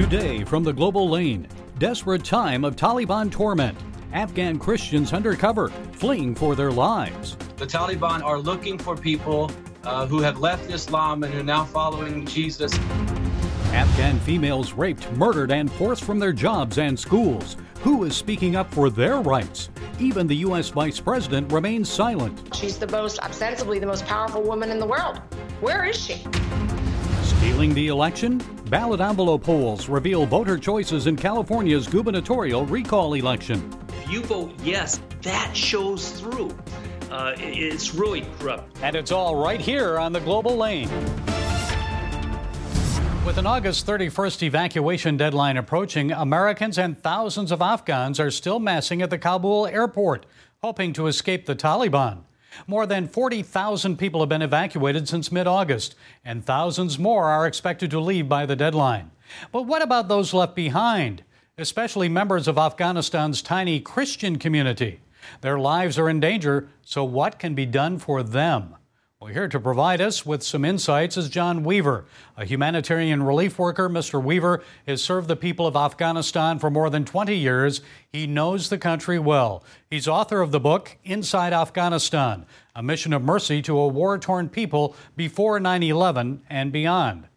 Today from the global lane, desperate time of Taliban torment. Afghan Christians undercover, fleeing for their lives. The Taliban are looking for people uh, who have left Islam and are now following Jesus. Afghan females raped, murdered, and forced from their jobs and schools. Who is speaking up for their rights? Even the U.S. Vice President remains silent. She's the most, ostensibly, the most powerful woman in the world. Where is she? Stealing the election? Ballot envelope polls reveal voter choices in California's gubernatorial recall election. If you vote yes, that shows through. Uh, it's really corrupt. And it's all right here on the global lane. With an August 31st evacuation deadline approaching, Americans and thousands of Afghans are still massing at the Kabul airport, hoping to escape the Taliban. More than 40,000 people have been evacuated since mid August, and thousands more are expected to leave by the deadline. But what about those left behind, especially members of Afghanistan's tiny Christian community? Their lives are in danger, so what can be done for them? Well, here to provide us with some insights is John Weaver, a humanitarian relief worker. Mr. Weaver has served the people of Afghanistan for more than 20 years. He knows the country well. He's author of the book Inside Afghanistan A Mission of Mercy to a War Torn People Before 9 11 and Beyond.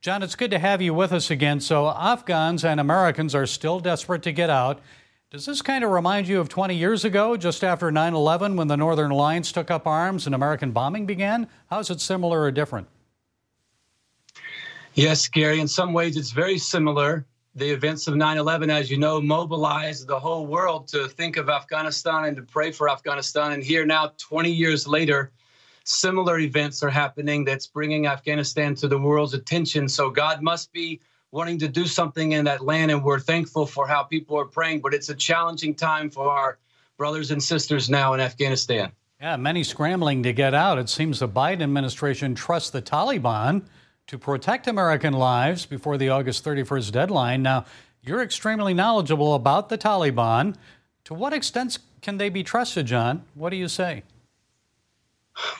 John, it's good to have you with us again. So, Afghans and Americans are still desperate to get out. Does this kind of remind you of 20 years ago, just after 9 11, when the Northern Alliance took up arms and American bombing began? How is it similar or different? Yes, Gary. In some ways, it's very similar. The events of 9 11, as you know, mobilized the whole world to think of Afghanistan and to pray for Afghanistan. And here now, 20 years later, similar events are happening that's bringing Afghanistan to the world's attention. So God must be wanting to do something in that land, and we're thankful for how people are praying. But it's a challenging time for our brothers and sisters now in Afghanistan. Yeah, many scrambling to get out. It seems the Biden administration trusts the Taliban to protect American lives before the August 31st deadline. Now, you're extremely knowledgeable about the Taliban. To what extent can they be trusted, John? What do you say?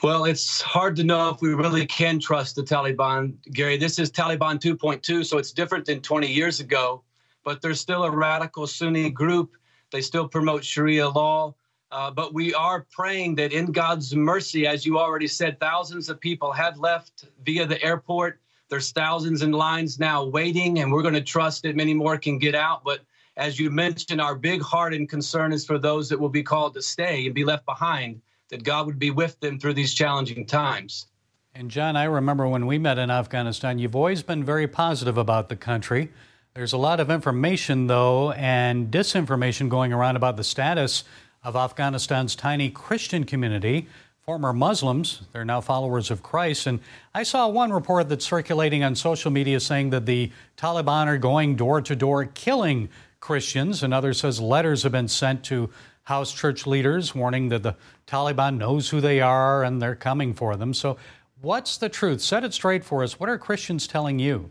Well, it's hard to know if we really can trust the Taliban, Gary. This is Taliban 2.2, so it's different than 20 years ago, but they're still a radical Sunni group. They still promote Sharia law. Uh, but we are praying that in God's mercy, as you already said, thousands of people have left via the airport. There's thousands in lines now waiting, and we're going to trust that many more can get out. But as you mentioned, our big heart and concern is for those that will be called to stay and be left behind that God would be with them through these challenging times. And John, I remember when we met in Afghanistan, you've always been very positive about the country. There's a lot of information, though, and disinformation going around about the status of Afghanistan's tiny Christian community. Former Muslims, they're now followers of Christ. And I saw one report that's circulating on social media saying that the Taliban are going door to door killing Christians. Another says letters have been sent to house church leaders warning that the Taliban knows who they are and they're coming for them. So, what's the truth? Set it straight for us. What are Christians telling you?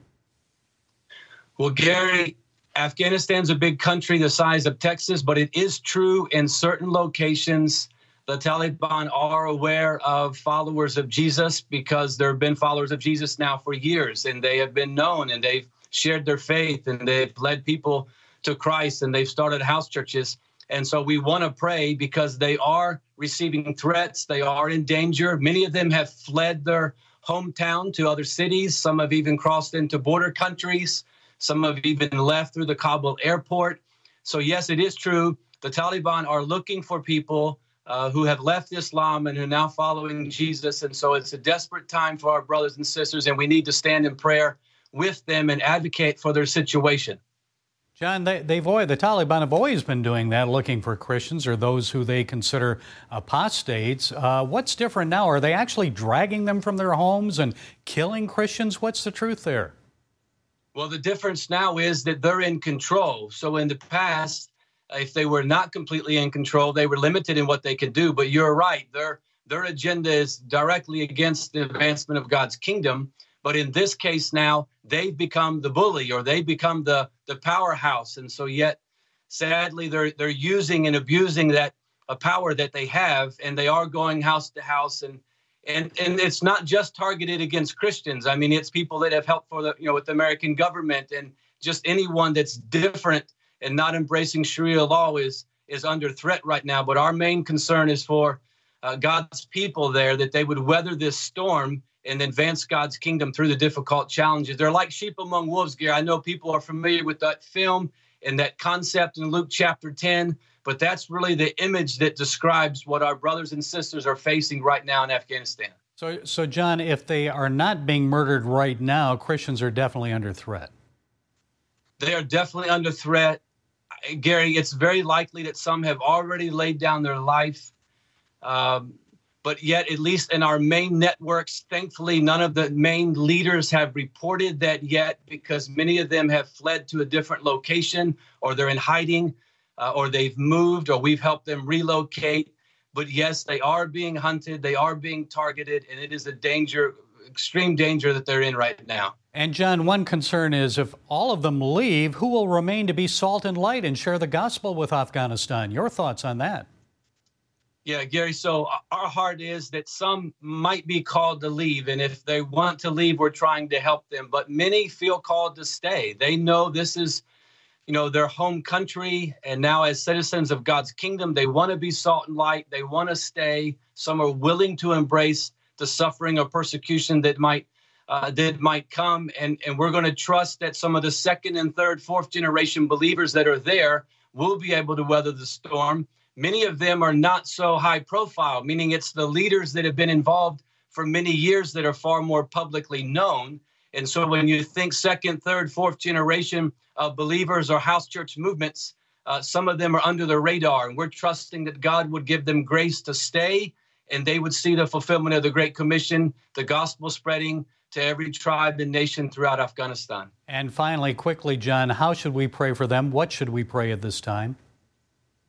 Well, Gary, Afghanistan's a big country the size of Texas, but it is true in certain locations. The Taliban are aware of followers of Jesus because there have been followers of Jesus now for years, and they have been known and they've shared their faith and they've led people to Christ and they've started house churches. And so we want to pray because they are receiving threats, they are in danger. Many of them have fled their hometown to other cities, some have even crossed into border countries, some have even left through the Kabul airport. So, yes, it is true. The Taliban are looking for people uh, who have left Islam and who are now following Jesus. And so it's a desperate time for our brothers and sisters, and we need to stand in prayer with them and advocate for their situation. John, they, have the Taliban have always been doing that, looking for Christians or those who they consider apostates. Uh, what's different now? Are they actually dragging them from their homes and killing Christians? What's the truth there? Well, the difference now is that they're in control. So in the past, if they were not completely in control, they were limited in what they could do. But you're right; their their agenda is directly against the advancement of God's kingdom. But in this case now, they've become the bully or they become the the powerhouse, and so yet, sadly, they're they're using and abusing that a power that they have, and they are going house to house and. And, and it's not just targeted against Christians. I mean, it's people that have helped for the you know with the American government and just anyone that's different and not embracing Sharia law is is under threat right now. But our main concern is for uh, God's people there that they would weather this storm and advance God's kingdom through the difficult challenges. They're like sheep among wolves, Gary. I know people are familiar with that film and that concept in Luke chapter 10, but that's really the image that describes what our brothers and sisters are facing right now in Afghanistan. So, so John, if they are not being murdered right now, Christians are definitely under threat. They are definitely under threat. Gary, it's very likely that some have already laid down their life. Um, but yet, at least in our main networks, thankfully, none of the main leaders have reported that yet because many of them have fled to a different location or they're in hiding uh, or they've moved or we've helped them relocate. But yes, they are being hunted, they are being targeted, and it is a danger, extreme danger that they're in right now. And John, one concern is if all of them leave, who will remain to be salt and light and share the gospel with Afghanistan? Your thoughts on that? Yeah, Gary. So our heart is that some might be called to leave. And if they want to leave, we're trying to help them. But many feel called to stay. They know this is, you know, their home country. And now, as citizens of God's kingdom, they want to be salt and light. They want to stay. Some are willing to embrace the suffering or persecution that might. Uh, that might come, and, and we're going to trust that some of the second and third, fourth generation believers that are there will be able to weather the storm Many of them are not so high profile, meaning it's the leaders that have been involved for many years that are far more publicly known. And so when you think second, third, fourth generation of believers or house church movements, uh, some of them are under the radar. And we're trusting that God would give them grace to stay and they would see the fulfillment of the Great Commission, the gospel spreading to every tribe and nation throughout Afghanistan. And finally, quickly, John, how should we pray for them? What should we pray at this time?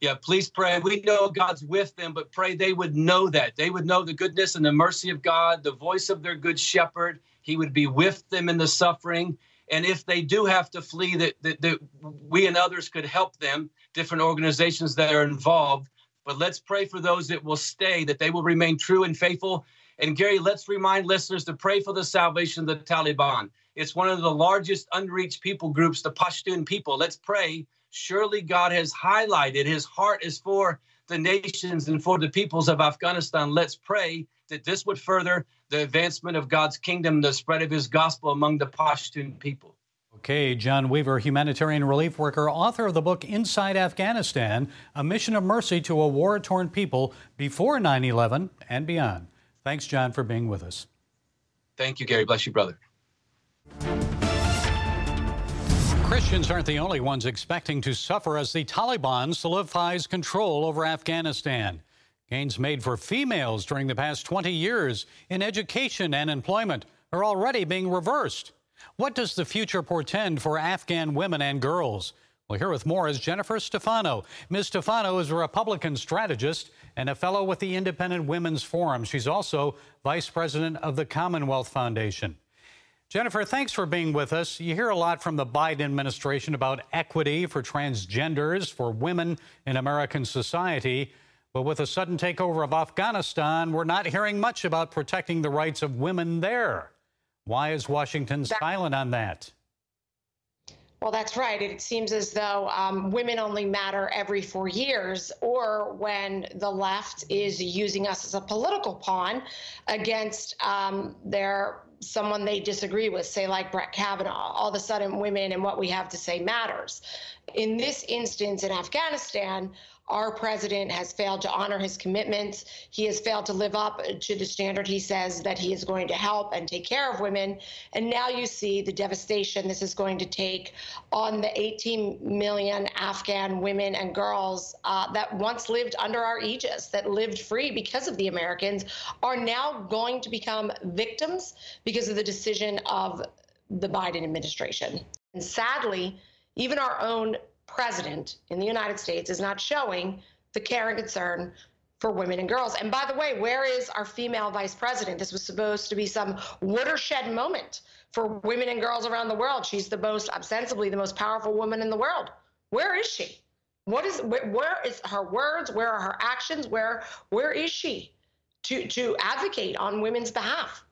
Yeah, please pray. We know God's with them, but pray they would know that. They would know the goodness and the mercy of God, the voice of their good shepherd. He would be with them in the suffering. And if they do have to flee, that, that, that we and others could help them, different organizations that are involved. But let's pray for those that will stay, that they will remain true and faithful. And Gary, let's remind listeners to pray for the salvation of the Taliban. It's one of the largest unreached people groups, the Pashtun people. Let's pray surely God has highlighted his heart is for the nations and for the peoples of Afghanistan. Let's pray that this would further the advancement of God's kingdom, the spread of his gospel among the Pashtun people. Okay, John Weaver, humanitarian relief worker, author of the book Inside Afghanistan A Mission of Mercy to a War Torn People Before 9 11 and Beyond. Thanks, John, for being with us. Thank you, Gary. Bless you, brother. Christians aren't the only ones expecting to suffer as the Taliban solidifies control over Afghanistan. Gains made for females during the past 20 years in education and employment are already being reversed. What does the future portend for Afghan women and girls? Well, here with more is Jennifer Stefano. Ms. Stefano is a Republican strategist and a fellow with the Independent Women's Forum. She's also vice president of the Commonwealth Foundation. Jennifer, thanks for being with us. You hear a lot from the Biden administration about equity for transgenders, for women in American society. But with a sudden takeover of Afghanistan, we're not hearing much about protecting the rights of women there. Why is Washington silent on that? Well, that's right. It seems as though um, women only matter every four years, or when the left is using us as a political pawn against um, their someone they disagree with, say like Brett Kavanaugh, all of a sudden women and what we have to say matters. In this instance in Afghanistan, our president has failed to honor his commitments. He has failed to live up to the standard he says that he is going to help and take care of women. And now you see the devastation this is going to take on the 18 million Afghan women and girls uh, that once lived under our aegis, that lived free because of the Americans, are now going to become victims because of the decision of the Biden administration. And sadly, even our own president in the United States is not showing the care and concern for women and girls. And by the way, where is our female vice president? This was supposed to be some watershed moment for women and girls around the world. She's the most, ostensibly, the most powerful woman in the world. Where is she? What is where, is her words? Where are her actions? Where where is she to to advocate on women's behalf?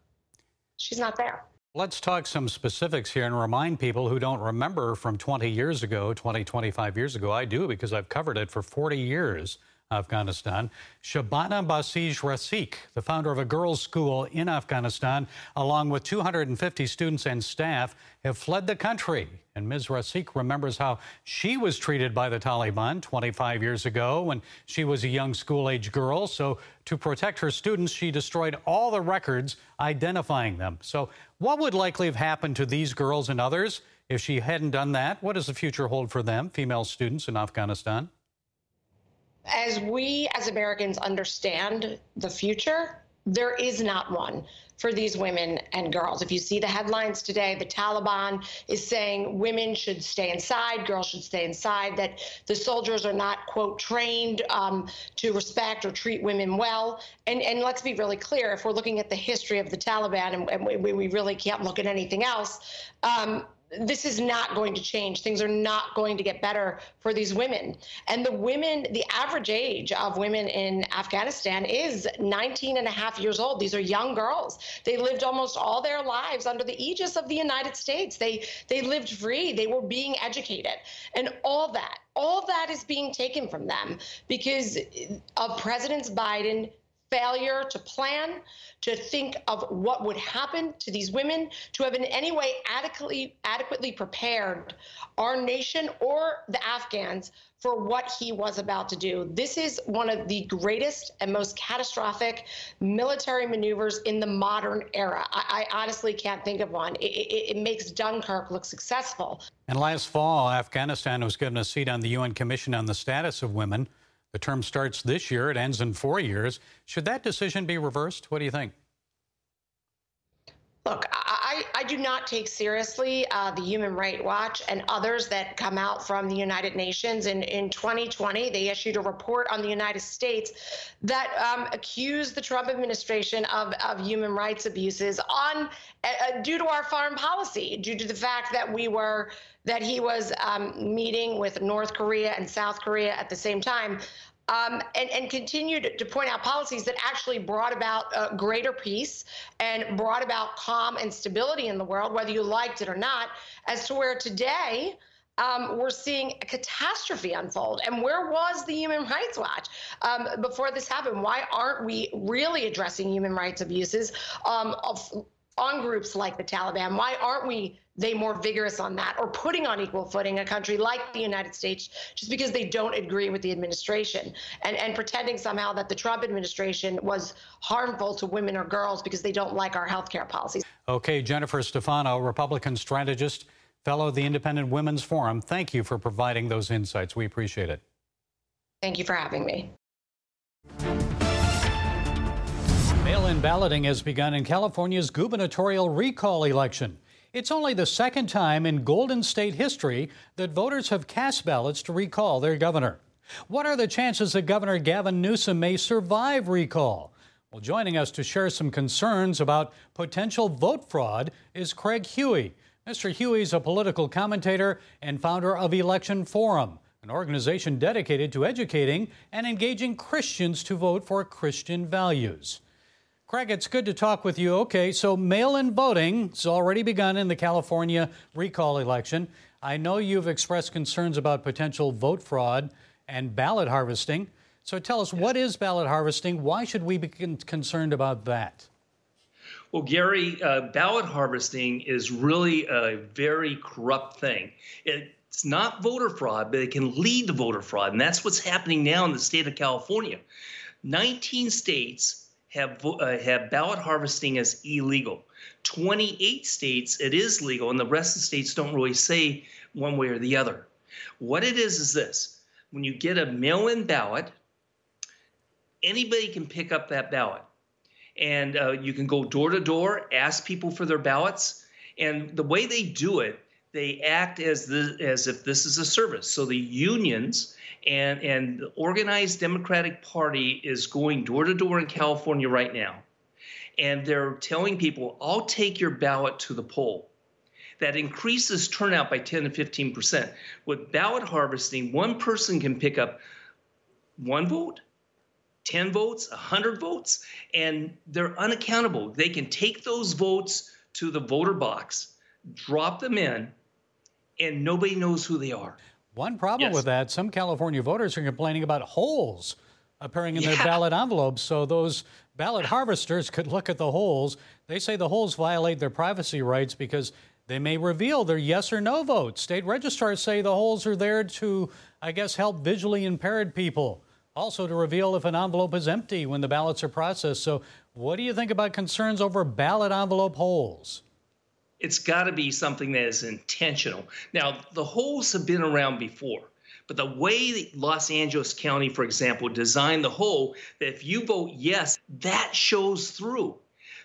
She's not there. Let's talk some specifics here and remind people who don't remember from 20 years ago, 20, 25 years ago. I do because I've covered it for 40 years. Afghanistan. Shabana Basij Rasikh, the founder of a girls' school in Afghanistan, along with 250 students and staff, have fled the country. And Ms. Rasikh remembers how she was treated by the Taliban 25 years ago when she was a young school age girl. So, to protect her students, she destroyed all the records identifying them. So, what would likely have happened to these girls and others if she hadn't done that? What does the future hold for them, female students in Afghanistan? As we as Americans understand the future, there is not one for these women and girls. If you see the headlines today, the Taliban is saying women should stay inside, girls should stay inside, that the soldiers are not, quote, trained um, to respect or treat women well. And, and let's be really clear if we're looking at the history of the Taliban and, and we, we really can't look at anything else. Um, this is not going to change. Things are not going to get better for these women. And the women, the average age of women in Afghanistan is 19 and a half years old. These are young girls. They lived almost all their lives under the aegis of the United States. They they lived free. They were being educated. And all that, all that is being taken from them because of President Biden failure to plan, to think of what would happen to these women, to have in any way adequately adequately prepared our nation or the Afghans for what he was about to do. This is one of the greatest and most catastrophic military maneuvers in the modern era. I, I honestly can't think of one. It, it, it makes Dunkirk look successful. And last fall, Afghanistan was given a seat on the UN Commission on the Status of Women. The term starts this year, it ends in four years. Should that decision be reversed? What do you think? Look, I, I do not take seriously uh, the Human Rights Watch and others that come out from the United Nations. In, in 2020, they issued a report on the United States that um, accused the Trump administration of, of human rights abuses on uh, uh due to our foreign policy, due to the fact that we were that he was um, meeting with North Korea and South Korea at the same time um, and, and continued to point out policies that actually brought about uh, greater peace and brought about calm and stability in the world, whether you liked it or not, as to where today, um, we're seeing a catastrophe unfold. And where was the Human Rights Watch um, before this happened? Why aren't we really addressing human rights abuses um, of, on groups like the Taliban? Why aren't we they more vigorous on that or putting on equal footing a country like the United States just because they don't agree with the administration and, and pretending somehow that the Trump administration was harmful to women or girls because they don't like our health care policies. Okay, Jennifer Stefano, Republican strategist, fellow of the Independent Women's Forum, thank you for providing those insights. We appreciate it. Thank you for having me. Mail in balloting has begun in California's gubernatorial recall election. It's only the second time in Golden State history that voters have cast ballots to recall their governor. What are the chances that Governor Gavin Newsom may survive recall? Well, joining us to share some concerns about potential vote fraud is Craig Huey. Mr. Huey is a political commentator and founder of Election Forum, an organization dedicated to educating and engaging Christians to vote for Christian values. Craig, it's good to talk with you. Okay, so mail in voting has already begun in the California recall election. I know you've expressed concerns about potential vote fraud and ballot harvesting. So tell us, what is ballot harvesting? Why should we be concerned about that? Well, Gary, uh, ballot harvesting is really a very corrupt thing. It's not voter fraud, but it can lead to voter fraud. And that's what's happening now in the state of California. 19 states have uh, have ballot harvesting as illegal. 28 states it is legal, and the rest of the states don't really say one way or the other. What it is is this: when you get a mail-in ballot, anybody can pick up that ballot, and uh, you can go door to door, ask people for their ballots, and the way they do it, they act as the as if this is a service. So the unions and and the organized Democratic Party is going door to door in California right now, and they're telling people, "I'll take your ballot to the poll." That increases turnout by 10 to 15 percent. With ballot harvesting, one person can pick up one vote, 10 votes, 100 votes, and they're unaccountable. They can take those votes to the voter box, drop them in, and nobody knows who they are. One problem yes. with that, some California voters are complaining about holes appearing in yeah. their ballot envelopes. So those ballot harvesters could look at the holes. They say the holes violate their privacy rights because they may reveal their yes or no vote. State registrars say the holes are there to, I guess, help visually impaired people. Also, to reveal if an envelope is empty when the ballots are processed. So, what do you think about concerns over ballot envelope holes? It's got to be something that is intentional. Now, the holes have been around before. But the way Los Angeles County, for example, designed the hole, that if you vote yes, that shows through.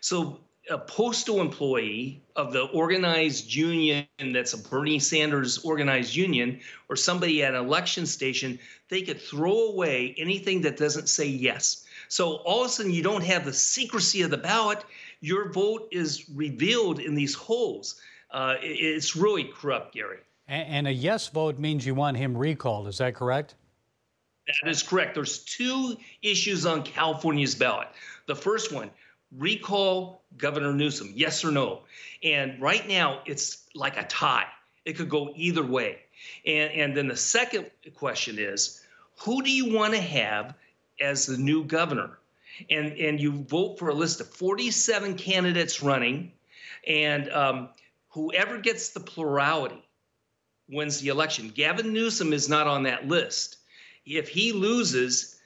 So a postal employee of the organized union that's a Bernie Sanders organized union or somebody at an election station, they could throw away anything that doesn't say yes. So all of a sudden, you don't have the secrecy of the ballot. Your vote is revealed in these holes. Uh, it's really corrupt, Gary. And a yes vote means you want him recalled. Is that correct? That is correct. There's two issues on California's ballot. The first one, recall Governor Newsom, yes or no. And right now, it's like a tie. It could go either way. And, and then the second question is, who do you want to have as the new governor? And, and you vote for a list of 47 candidates running, and um, whoever gets the plurality wins the election. Gavin Newsom is not on that list. If he loses,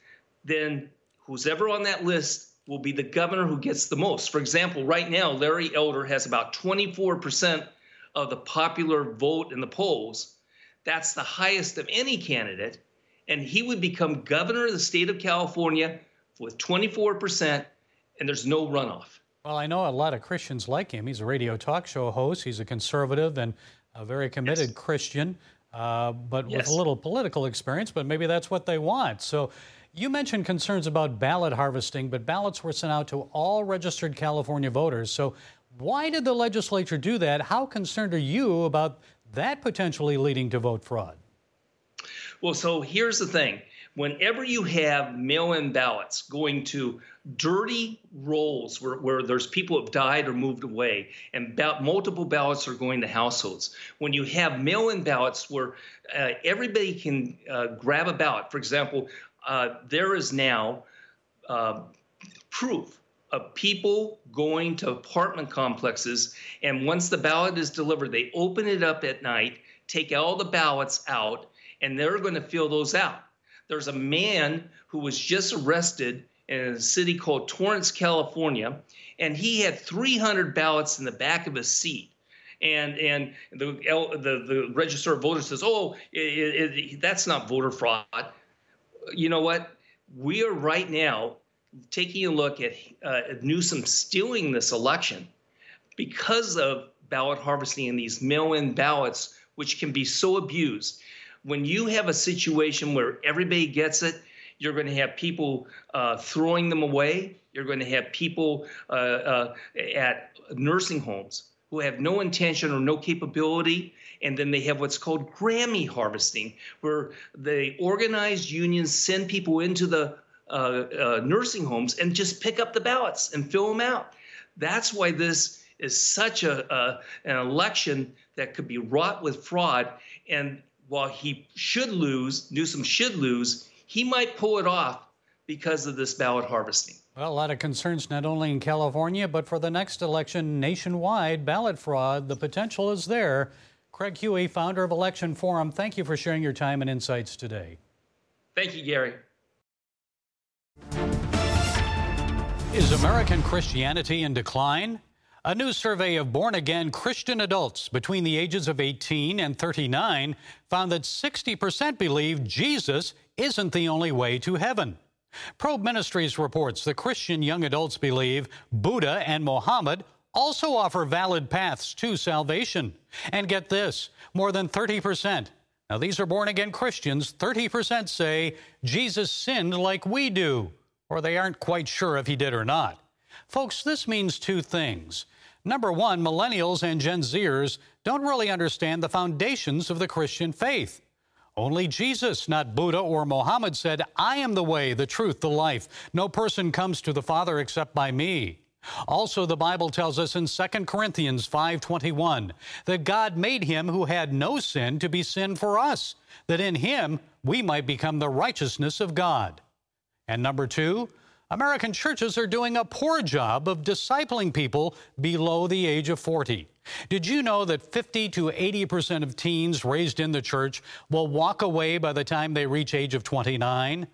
then who's ever on that list will be the governor who gets the most. For example, right now, Larry Elder has about 24% of the popular vote in the polls. That's the highest of any candidate. And he would become governor of the state of California with 24%, and there's no runoff. Well, I know a lot of Christians like him. He's a radio talk show host, he's a conservative, and a very committed yes. Christian, uh, but yes. with a little political experience, but maybe that's what they want. So you mentioned concerns about ballot harvesting, but ballots were sent out to all registered California voters. So why did the legislature do that? How concerned are you about that potentially leading to vote fraud? Well, so here's the thing whenever you have mail in ballots going to dirty rolls where, where there's people who have died or moved away, and ba- multiple ballots are going to households, when you have mail in ballots where uh, everybody can uh, grab a ballot, for example, uh, there is now uh, proof of people going to apartment complexes, and once the ballot is delivered, they open it up at night, take all the ballots out, and they're going to fill those out there's a man who was just arrested in a city called Torrance, California, and he had 300 ballots in the back of his seat. And and the the, the register of voters says, oh, it, it, that's not voter fraud. You know what? We are right now taking a look at uh, Newsom stealing this election because of ballot harvesting and these mail-in ballots, which can be so abused when you have a situation where everybody gets it, you're going to have people uh, throwing them away. You're going to have people uh, uh, at nursing homes who have no intention or no capability. And then they have what's called Granny harvesting, where the organized unions send people into the uh, uh, nursing homes and just pick up the ballots and fill them out. That's why this is such a, a an election that could be wrought with fraud. And while he should lose, Newsom should lose, he might pull it off because of this ballot harvesting. Well, a lot of concerns not only in California, but for the next election nationwide ballot fraud. The potential is there. Craig Huey, founder of Election Forum, thank you for sharing your time and insights today. Thank you, Gary. Is American Christianity in decline? A new survey of born again Christian adults between the ages of 18 and 39 found that 60% believe Jesus isn't the only way to heaven. Probe Ministries reports the Christian young adults believe Buddha and Mohammed also offer valid paths to salvation. And get this more than 30%. Now, these are born again Christians. 30% say Jesus sinned like we do, or they aren't quite sure if he did or not. Folks, this means two things. Number one, millennials and Gen Zers don't really understand the foundations of the Christian faith. Only Jesus, not Buddha or Mohammed, said, I am the way, the truth, the life. No person comes to the Father except by me. Also, the Bible tells us in 2 Corinthians 5:21 that God made him who had no sin to be sin for us, that in him we might become the righteousness of God. And number 2, American churches are doing a poor job of discipling people below the age of 40. Did you know that 50 to 80% of teens raised in the church will walk away by the time they reach age of 29?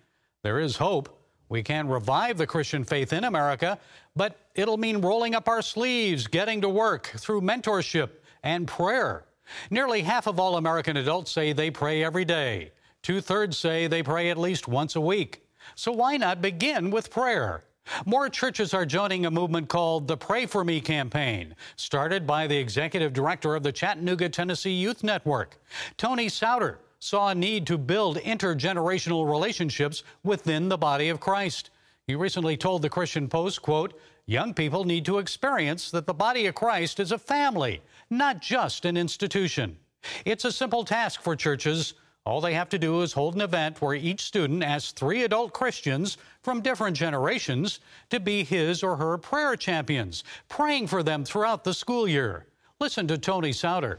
There is hope. We can revive the Christian faith in America, but it'll mean rolling up our sleeves, getting to work through mentorship and prayer. Nearly half of all American adults say they pray every day. Two thirds say they pray at least once a week. So why not begin with prayer? More churches are joining a movement called the Pray For Me campaign, started by the executive director of the Chattanooga, Tennessee Youth Network. Tony Souder saw a need to build intergenerational relationships within the body of Christ. He recently told the Christian Post, quote, young people need to experience that the body of Christ is a family, not just an institution. It's a simple task for churches all they have to do is hold an event where each student asks three adult Christians from different generations to be his or her prayer champions, praying for them throughout the school year. Listen to Tony Souder.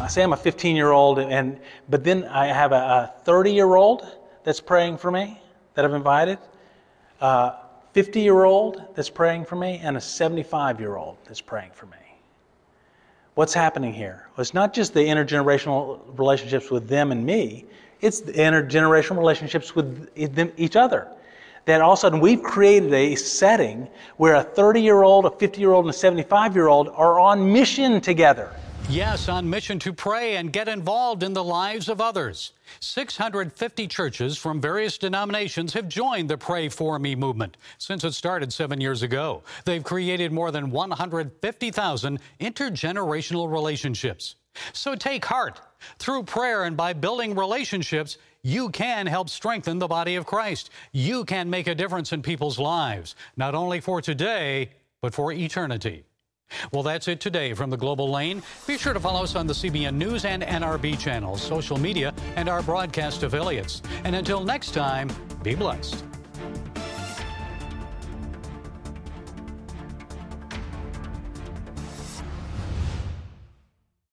I say I'm a 15 year old, and but then I have a 30 year old that's praying for me that I've invited, a 50 year old that's praying for me, and a 75 year old that's praying for me. What's happening here? Well, it's not just the intergenerational relationships with them and me, it's the intergenerational relationships with them, each other. That all of a sudden we've created a setting where a 30 year old, a 50 year old, and a 75 year old are on mission together. Yes, on mission to pray and get involved in the lives of others. 650 churches from various denominations have joined the Pray For Me movement since it started seven years ago. They've created more than 150,000 intergenerational relationships. So take heart. Through prayer and by building relationships, you can help strengthen the body of Christ. You can make a difference in people's lives, not only for today, but for eternity. Well, that's it today from the Global Lane. Be sure to follow us on the CBN News and NRB channels, social media, and our broadcast affiliates. And until next time, be blessed.